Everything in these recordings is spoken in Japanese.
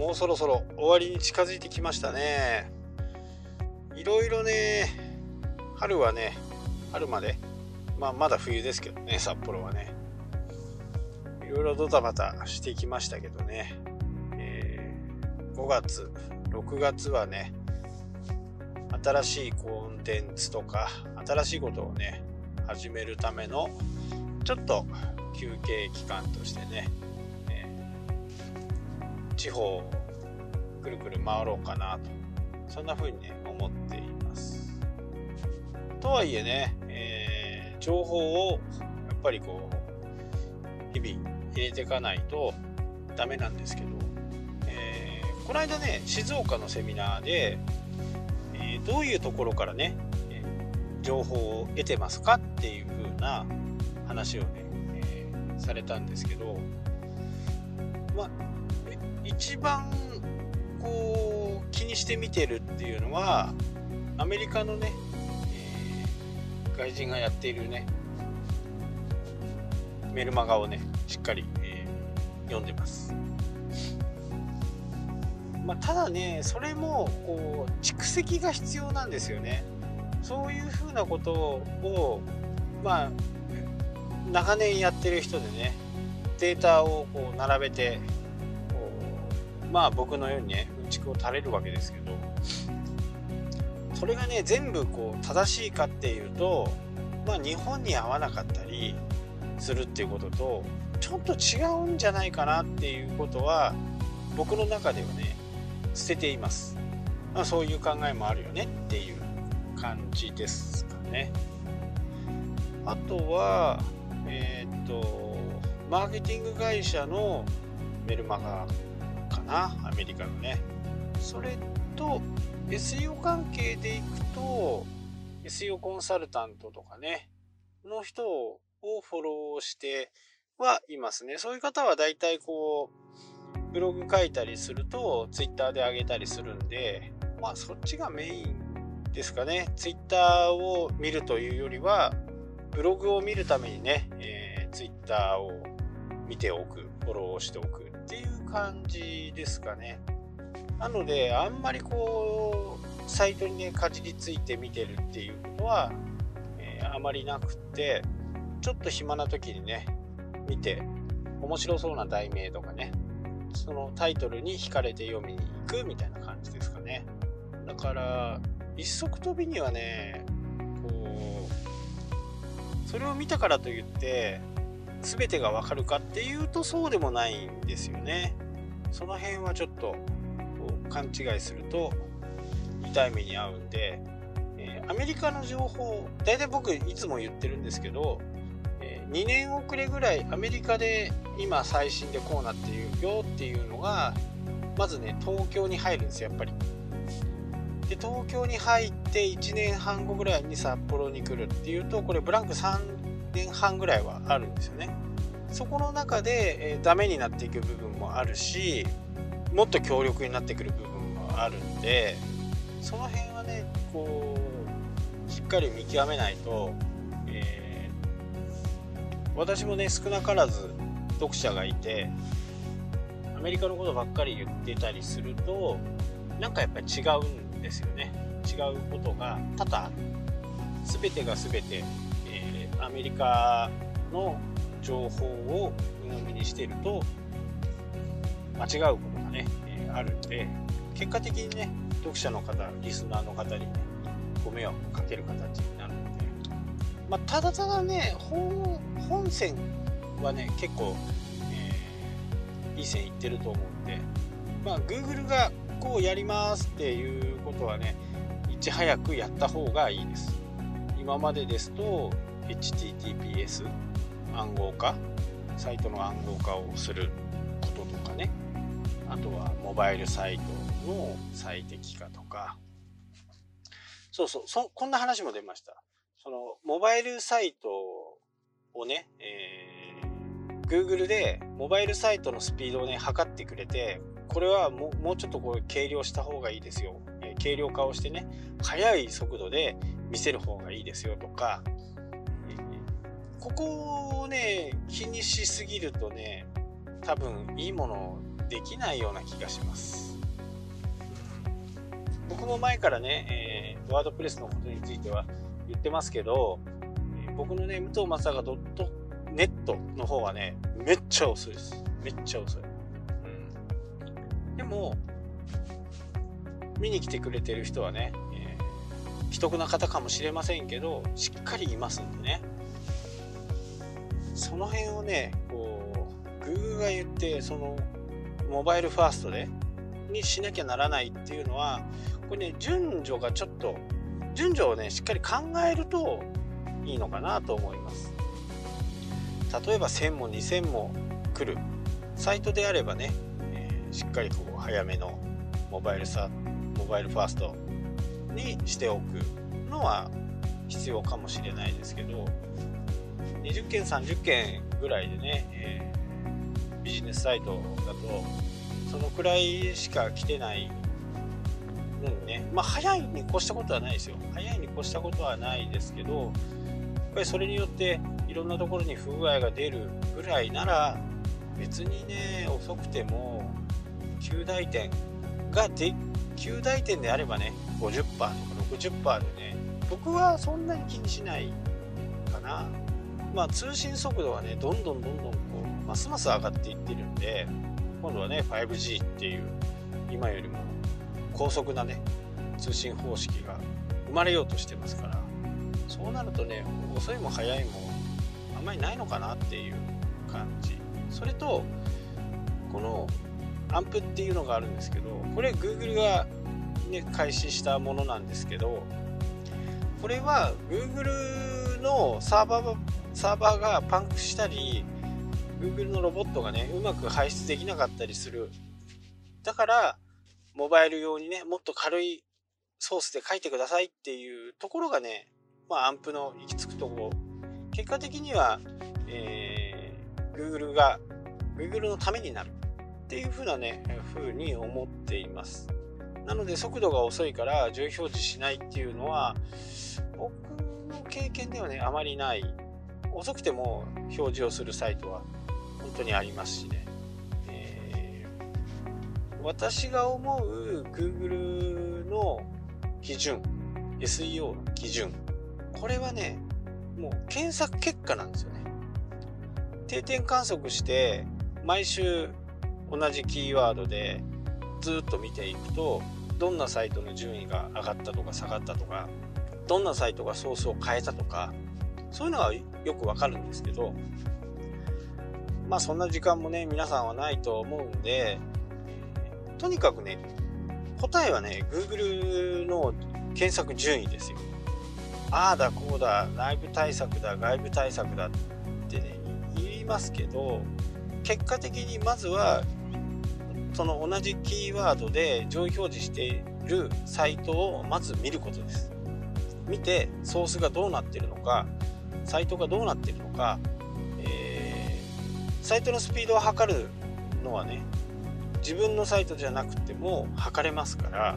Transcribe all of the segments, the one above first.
もうそろそろ終わりに近づいてきましたね。いろいろね春はね春までまあまだ冬ですけどね札幌はね。いろいろドタバタしてきましたけどね、えー、5月6月はね新しいコンテンツとか新しいことをね始めるためのちょっと休憩期間としてね、地方をくるくる回ろうかなと。そんな風にね思っています。とはいえね、えー、情報をやっぱりこう日々入れていかないとダメなんですけど、えー、この間ね静岡のセミナーで、えー、どういうところからね、え、情報を得てますかっていう風な話をね、えされたんですけどまあ一番こう気にして見てるっていうのはアメリカのね、え外人がやっているねメルマガをねしっかり、えー、読んでます。まあ、ただねそれもこう蓄積が必要なんですよね。そういうふうなことをまあ長年やってる人でねデータをこう並べてまあ僕のようにねうんちくを垂れるわけですけどそれがね全部こう正しいかっていうとまあ日本に合わなかったりするっていうこととちょっと違うんじゃないかなっていうことは僕の中ではね捨てています、まあ、そういう考えもあるよねっていう感じですかね。あとはえー、っとマーケティング会社のメルマガかなアメリカのねそれと SEO 関係でいくと SEO コンサルタントとかねの人をフォローしてはいますね。そういう方は大体こう、ブログ書いたりすると、ツイッターで上げたりするんで、まあそっちがメインですかね。ツイッターを見るというよりは、ブログを見るためにね、えー、ツイッターを見ておく、フォローしておくっていう感じですかね。なので、あんまりこう、サイトにね、かじりついて見てるっていうことは、えー、あまりなくて、ちょっと暇な時にね、見て、面白そうな題名とかね、そのタイトルに惹かれて読みに行くみたいな感じですかね。だから、一足飛びにはね、こう、それを見たからといって、全てがわかるかっていうとそうでもないんですよね。その辺はちょっと勘違いすると痛い目に遭うんで、えー、アメリカの情報、大体僕いつも言ってるんですけどえ、2年遅れぐらいアメリカで今最新でこうなっているよっていうのがまずね東京に入るんですよやっぱり。で東京に入って1年半後ぐらいに札幌に来るっていうとこれブランク3年半ぐらいはあるんですよね。そこの中で、えー、ダメになっていく部分もあるしもっと強力になってくる部分もあるんでその辺はねこうしっかり見極めないとえ私もね少なからず読者がいてアメリカのことばっかり言ってたりするとなんかやっぱり違うんですよね違うことが多々ある全てが全て、アメリカの情報を鵜呑みにしていると間違うことがね、えー、あるんで結果的にね読者の方リスナーの方にねご迷惑をかける形になるので、まあ、ただただね本本線はね結構、えー、いい線いってると思うんで。まあ Google がこうやりますっていうことはねいち早くやった方がいいです。今までですと HTTPS 暗号化サイトの暗号化をすることとかね。あとはモバイルサイトの最適化とか。そうそうそこんな話も出ました。そのモバイルサイトをね、えー、Google でモバイルサイトのスピードをね、測ってくれて、これはもうちょっとこう軽量した方がいいですよ。えー、軽量化をしてね、速い速度で見せる方がいいですよとか、ここをね、気にしすぎるとね、多分いいものできないような気がします。僕も前からね、えー、ワードプレスのことについては言ってますけど、えー、僕のね武藤正がドットネットの方はねめっちゃ遅いです。めっちゃ遅い、うん、でも見に来てくれてる人はね、えー、既得な方かもしれませんけどしっかりいますんでね。その辺をねこう Google が言ってそのモバイルファーストでにしなきゃならないっていうのはこれね順序がちょっと順序をねしっかり考えるといいのかなと思います。例えば1000も2000も来る。サイトであればね、えー、しっかりこう早めのモバイルサモバイルファーストにしておくのは必要かもしれないですけど20件30件ぐらいでね、えー、ビジネスサイトだとそのくらいしか来てないのにねまあ早いに越したことはないですよ。早いに越したことはないですけどやっぱりそれによっていろんなところに不具合が出るぐらいなら別にね遅くても9大点がで9大点であればね50%とか60%でね僕はそんなに気にしないかな。まあ、通信速度はねどんどんどんどんこうますます上がっていってるんで今度はね 5G っていう今よりも高速なね通信方式が生まれようとしてますからそうなるとね遅いも速いもあんまりないのかなっていう感じ。それとこのアンプっていうのがあるんですけどこれ Google が、ね、開始したものなんですけどこれは Google のサーバーサーバーがパンクしたり Google のロボットがねうまく排出できなかったりする。だからモバイル用にねもっと軽いソースで書いてくださいっていうところがねまあアンプの行き着くとこ。ろ結果的には、えー、Google が Google のためになる。っていう風なね風に思っています。なので速度が遅いから上位表示しないっていうのは僕の経験ではねあまりない。遅くても表示をするサイトは本当にありますしね、えー、私が思う Google の基準 SEO の基準これはねもう検索結果なんですよね。定点観測して毎週同じキーワードでずっと見ていくとどんなサイトの順位が上がったとか下がったとかどんなサイトがソースを変えたとかそういうのはよくわかるんですけどまあそんな時間もね皆さんはないと思うんでとにかくね答えはね Google の検索順位ですよ。ああだこうだ内部対策だ外部対策だってね言いますけど結果的にまずはその同じキーワードで上位表示しているサイトをまず見ることです。見てソースがどうなってるのかサイトがどうなってるのか、えー、サイトのスピードを測るのはね自分のサイトじゃなくても測れますから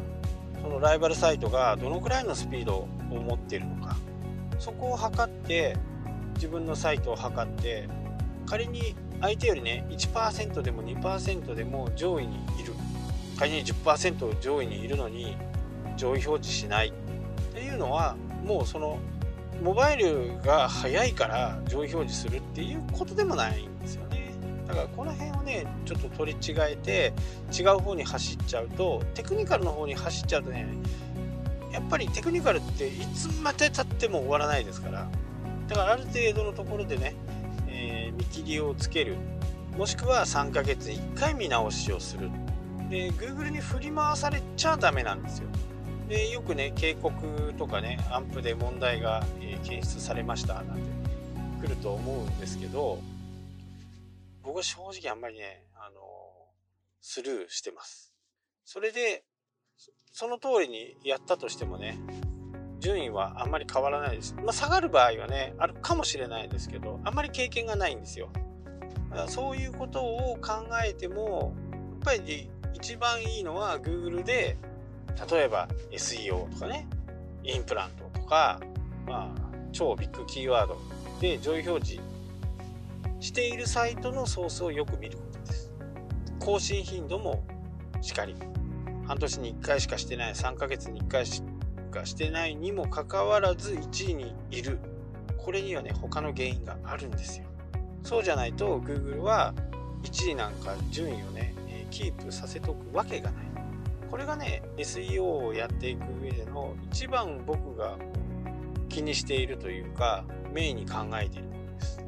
そのライバルサイトがどのくらいのスピードを持ってるのかそこを測って自分のサイトを測って仮に相手よりね1%でも2%でも上位にいる仮に10%上位にいるのに上位表示しないっていうのはもうそのモバイルが速いから上位表示するっていうことでもないんですよね。だからこの辺をねちょっと取り違えて違う方に走っちゃうとテクニカルの方に走っちゃうとねやっぱりテクニカルっていつまでたっても終わらないですから。だからある程度のところでね、えー、見切りをつける。もしくは3ヶ月1回見直しをする。で Google に振り回されちゃダメなんですよ。でよくね警告とかねアンプで問題が、え、検出されましたなんて来ると思うんですけど僕は正直あんまりねあのスルーしてます。それでその通りにやったとしてもね順位はあんまり変わらないです、まあ、下がる場合はねあるかもしれないですけどあんまり経験がないんですよ。だからそういうことを考えてもやっぱり一番いいのは Google で例えば SEO とかねインプラントとか、まあ、超ビッグキーワードで上位表示しているサイトのソースをよく見ることです。更新頻度もしかり。半年に1回しかしてない3ヶ月に1回しかしてないにもかかわらず1位にいる。これにはね他の原因があるんですよ。そうじゃないと Google は1位なんか順位をねキープさせとくわけがない。これがね SEO をやっていく上での一番僕が気にしているというかメインに考えているものです。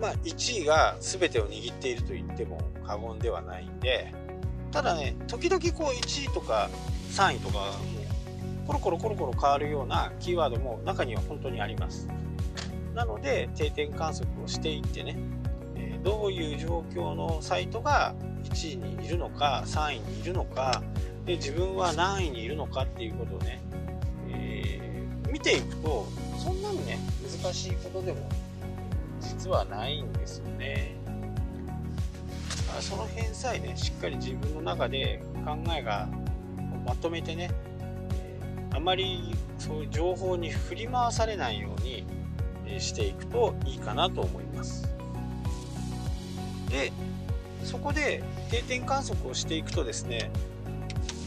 まあ1位が全てを握っていると言っても過言ではないんでただね時々こう1位とか3位とかもうコロコロコロコロ変わるようなキーワードも中には本当にあります。なので定点観測をしていってね、どういう状況のサイトが1位にいるのか3位にいるのかで自分は何位にいるのかっていうことをね、えー、見ていくとそんなにね難しいことでも実はないんですよね。だからその辺さえねしっかり自分の中で考えがまとめてね、えあまりそういう情報に振り回されないようにしていくといいかなと思います。でそこで定点観測をしていくとですね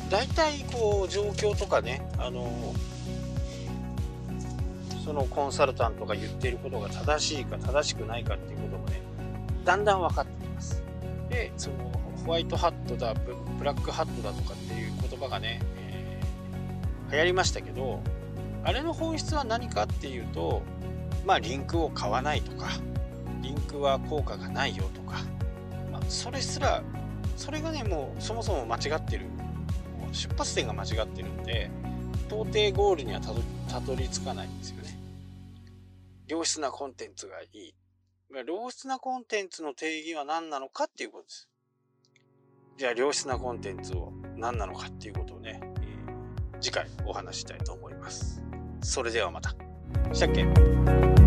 大体こう状況とかねあのそのコンサルタントが言ってることが正しいか正しくないかっていうこともねだんだん分かってきます。でそのホワイトハットだブラックハットだとかっていう言葉がね、えー、流行りましたけどあれの本質は何かっていうとまあリンクを買わないとかリンクは効果がないよとかそれすらそれがねもうそもそも間違ってる。出発点が間違ってるんで到底ゴールにはたどり着かないんですよね。良質なコンテンツがいい。良質なコンテンツの定義は何なのかっていうことです。じゃあ良質なコンテンツを何なのかっていうことをね、えー、次回お話したいと思います。それではまた。したっけ？